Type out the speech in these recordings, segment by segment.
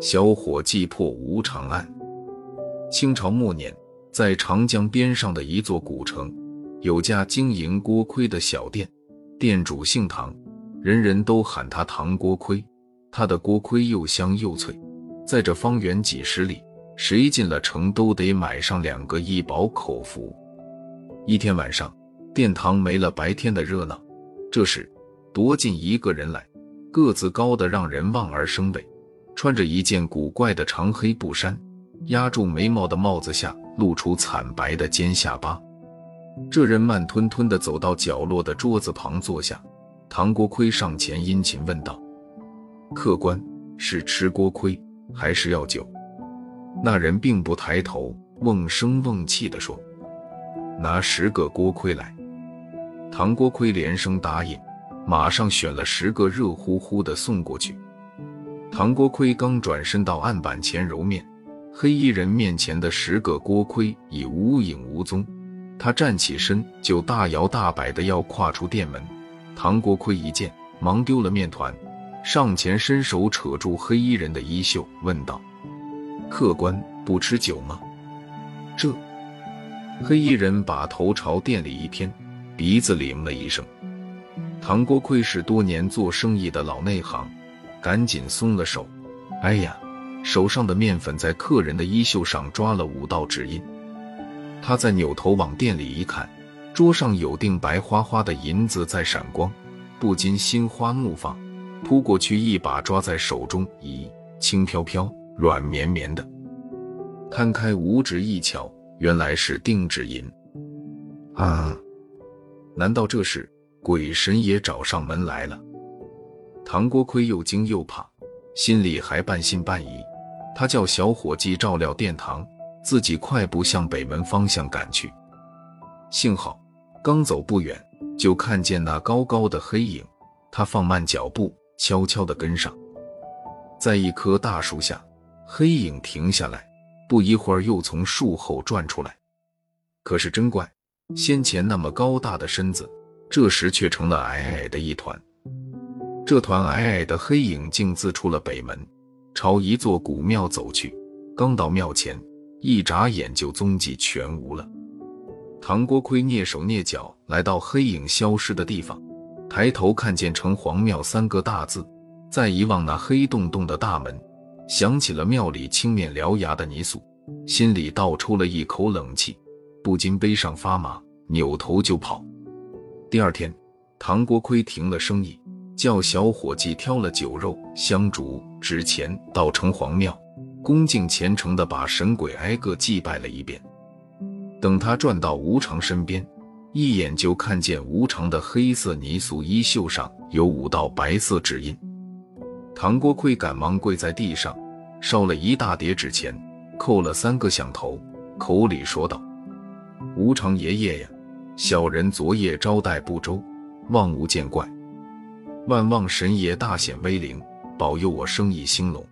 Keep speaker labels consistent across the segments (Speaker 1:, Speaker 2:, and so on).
Speaker 1: 小伙计破吴长案。清朝末年，在长江边上的一座古城，有家经营锅盔的小店，店主姓唐，人人都喊他唐锅盔。他的锅盔又香又脆，在这方圆几十里，谁进了城都得买上两个一饱口福。一天晚上，殿堂没了白天的热闹，这时踱进一个人来，个子高的让人望而生畏。穿着一件古怪的长黑布衫，压住眉毛的帽子下露出惨白的尖下巴。这人慢吞吞地走到角落的桌子旁坐下。唐国盔上前殷勤问道：“客官是吃锅盔还是要酒？”那人并不抬头，瓮声瓮气地说：“拿十个锅盔来。”唐国盔连声答应，马上选了十个热乎乎的送过去。唐锅盔刚转身到案板前揉面，黑衣人面前的十个锅盔已无影无踪。他站起身就大摇大摆的要跨出店门。唐锅盔一见，忙丢了面团，上前伸手扯住黑衣人的衣袖，问道：“客官不吃酒吗？”这黑衣人把头朝店里一偏，鼻子灵了一声。唐锅盔是多年做生意的老内行。赶紧松了手，哎呀，手上的面粉在客人的衣袖上抓了五道指印。他再扭头往店里一看，桌上有锭白花花的银子在闪光，不禁心花怒放，扑过去一把抓在手中，咦，轻飘飘，软绵绵的。摊开五指一瞧，原来是定制银。啊，难道这是鬼神也找上门来了？唐国盔又惊又怕，心里还半信半疑。他叫小伙计照料殿堂，自己快步向北门方向赶去。幸好刚走不远，就看见那高高的黑影。他放慢脚步，悄悄地跟上。在一棵大树下，黑影停下来，不一会儿又从树后转出来。可是真怪，先前那么高大的身子，这时却成了矮矮的一团。这团矮矮的黑影径自出了北门，朝一座古庙走去。刚到庙前，一眨眼就踪迹全无了。唐国盔蹑手蹑脚来到黑影消失的地方，抬头看见“城隍庙”三个大字，再一望那黑洞洞的大门，想起了庙里青面獠牙的泥塑，心里倒抽了一口冷气，不禁背上发麻，扭头就跑。第二天，唐国盔停了生意。叫小伙计挑了酒肉、香烛、纸钱到城隍庙，恭敬虔诚地把神鬼挨个祭拜了一遍。等他转到无常身边，一眼就看见无常的黑色泥塑衣袖上有五道白色指印。唐国盔赶忙跪在地上，烧了一大叠纸钱，叩了三个响头，口里说道：“无常爷爷呀，小人昨夜招待不周，望无见怪。”万望神爷大显威灵，保佑我生意兴隆。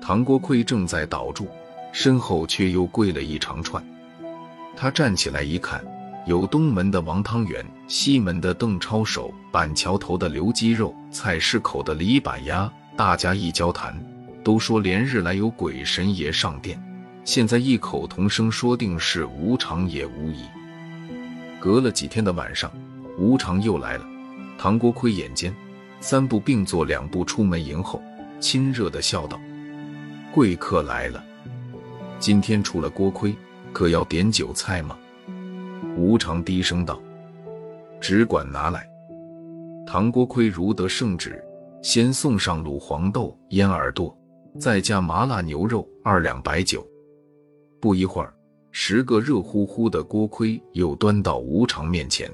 Speaker 1: 唐国盔正在倒祝，身后却又跪了一长串。他站起来一看，有东门的王汤圆，西门的邓超手，板桥头的刘鸡肉，菜市口的李板鸭。大家一交谈，都说连日来有鬼神爷上殿，现在异口同声说定是无常也无疑。隔了几天的晚上，吴常又来了。唐国盔眼尖，三步并作两步出门迎候，亲热的笑道：“贵客来了，今天除了锅盔，可要点酒菜吗？”吴常低声道：“只管拿来。”唐国盔如得圣旨，先送上卤黄豆、腌耳朵，再加麻辣牛肉二两白酒。不一会儿，十个热乎乎的锅盔又端到吴常面前。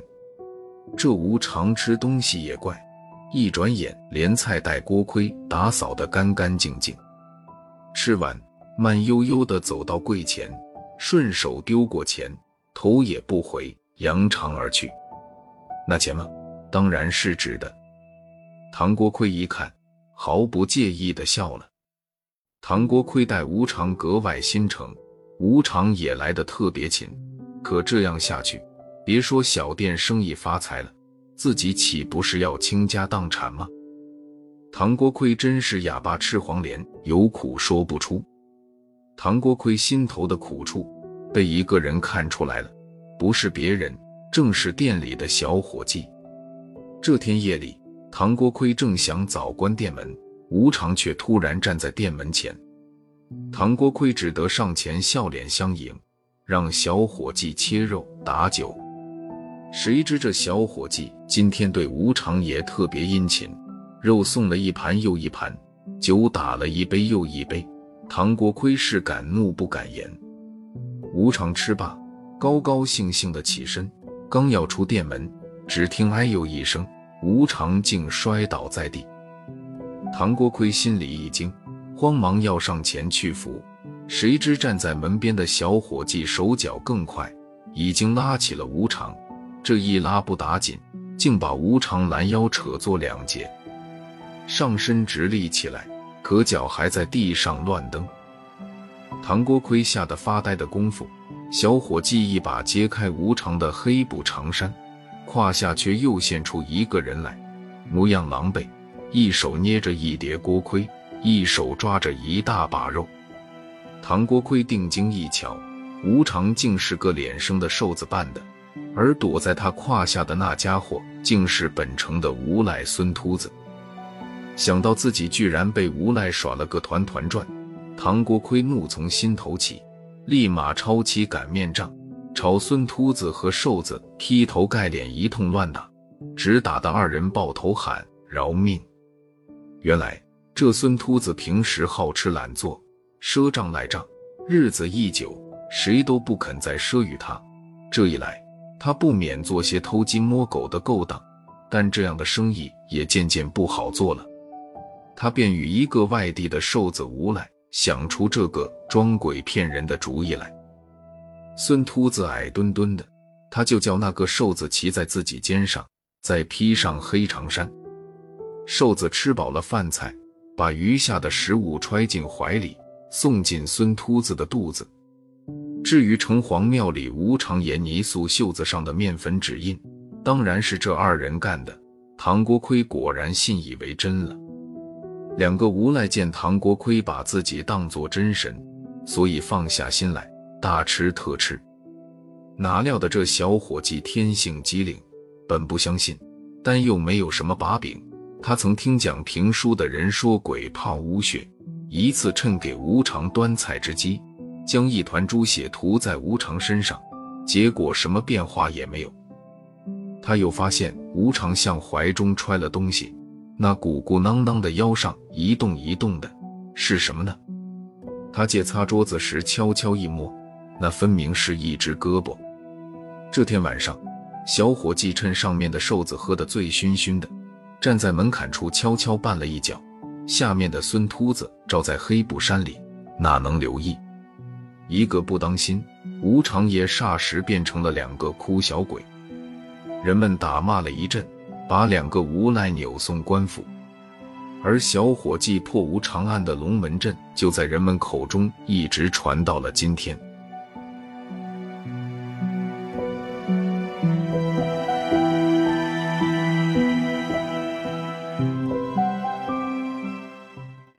Speaker 1: 这吴常吃东西也怪，一转眼连菜带锅盔打扫得干干净净。吃完，慢悠悠地走到柜前，顺手丢过钱，头也不回，扬长而去。那钱吗？当然是纸的。唐国盔一看，毫不介意地笑了。唐国盔待吴常格外心诚，吴常也来得特别勤。可这样下去。别说小店生意发财了，自己岂不是要倾家荡产吗？唐国亏真是哑巴吃黄连，有苦说不出。唐国亏心头的苦处被一个人看出来了，不是别人，正是店里的小伙计。这天夜里，唐国亏正想早关店门，吴常却突然站在店门前。唐国亏只得上前笑脸相迎，让小伙计切肉打酒。谁知这小伙计今天对吴常也特别殷勤。肉送了一盘又一盘，酒打了一杯又一杯。唐国亏是敢怒不敢言。吴常吃罢，高高兴兴的起身，刚要出店门，只听哎呦一声，吴常竟摔倒在地。唐国亏心里一惊，慌忙要上前去扶，谁知站在门边的小伙计手脚更快，已经拉起了吴常。这一拉不打紧，竟把吴常拦腰扯作两截。上身直立起来，可脚还在地上乱蹬。唐国亏吓得发呆的功夫，小伙计一把揭开吴常的黑布长衫，胯下却又现出一个人来，模样狼狈，一手捏着一叠锅盔，一手抓着一大把肉。唐国亏定睛一瞧，吴常竟是个脸生的瘦子扮的，而躲在他胯下的那家伙，竟是本城的无赖孙秃子。想到自己居然被无赖耍了个团团转，唐国亏怒从心头起，立马抄起擀面杖，朝孙秃子和瘦子劈头盖脸一通乱打，直打得二人抱头喊饶命。原来这孙秃子平时好吃懒做，赊账赖账，日子一久，谁都不肯再赊与他。这一来，他不免做些偷鸡摸狗的勾当，但这样的生意也渐渐不好做了。他便与一个外地的瘦子无赖想出这个装鬼骗人的主意来。孙秃子矮墩墩的，他就叫那个瘦子骑在自己肩上，再披上黑长衫。瘦子吃饱了饭菜，把余下的食物揣进怀里，送进孙秃子的肚子。至于城隍庙里无常爷泥塑袖子上的面粉指印，当然是这二人干的。唐国亏果然信以为真了。两个无赖见唐国亏把自己当作真神，所以放下心来大吃特吃。哪料的这小伙计天性机灵，本不相信，但又没有什么把柄。他曾听讲评书的人说鬼怕污血，一次趁给吴常端菜之机，将一团猪血涂在吴常身上，结果什么变化也没有。他又发现吴常向怀中揣了东西。那鼓鼓囊囊的腰上一动一动的是什么呢？他借擦桌子时悄悄一摸，那分明是一只胳膊。这天晚上，小伙计趁上面的瘦子喝得醉醺醺的，站在门槛处悄悄绊了一脚，下面的孙秃子照在黑布衫里，哪能留意？一个不当心，吴常爷霎时变成了两个哭小鬼，人们打骂了一阵。把两个无赖扭送官府，而小伙计破无长案的龙门阵就在人们口中一直传到了今天。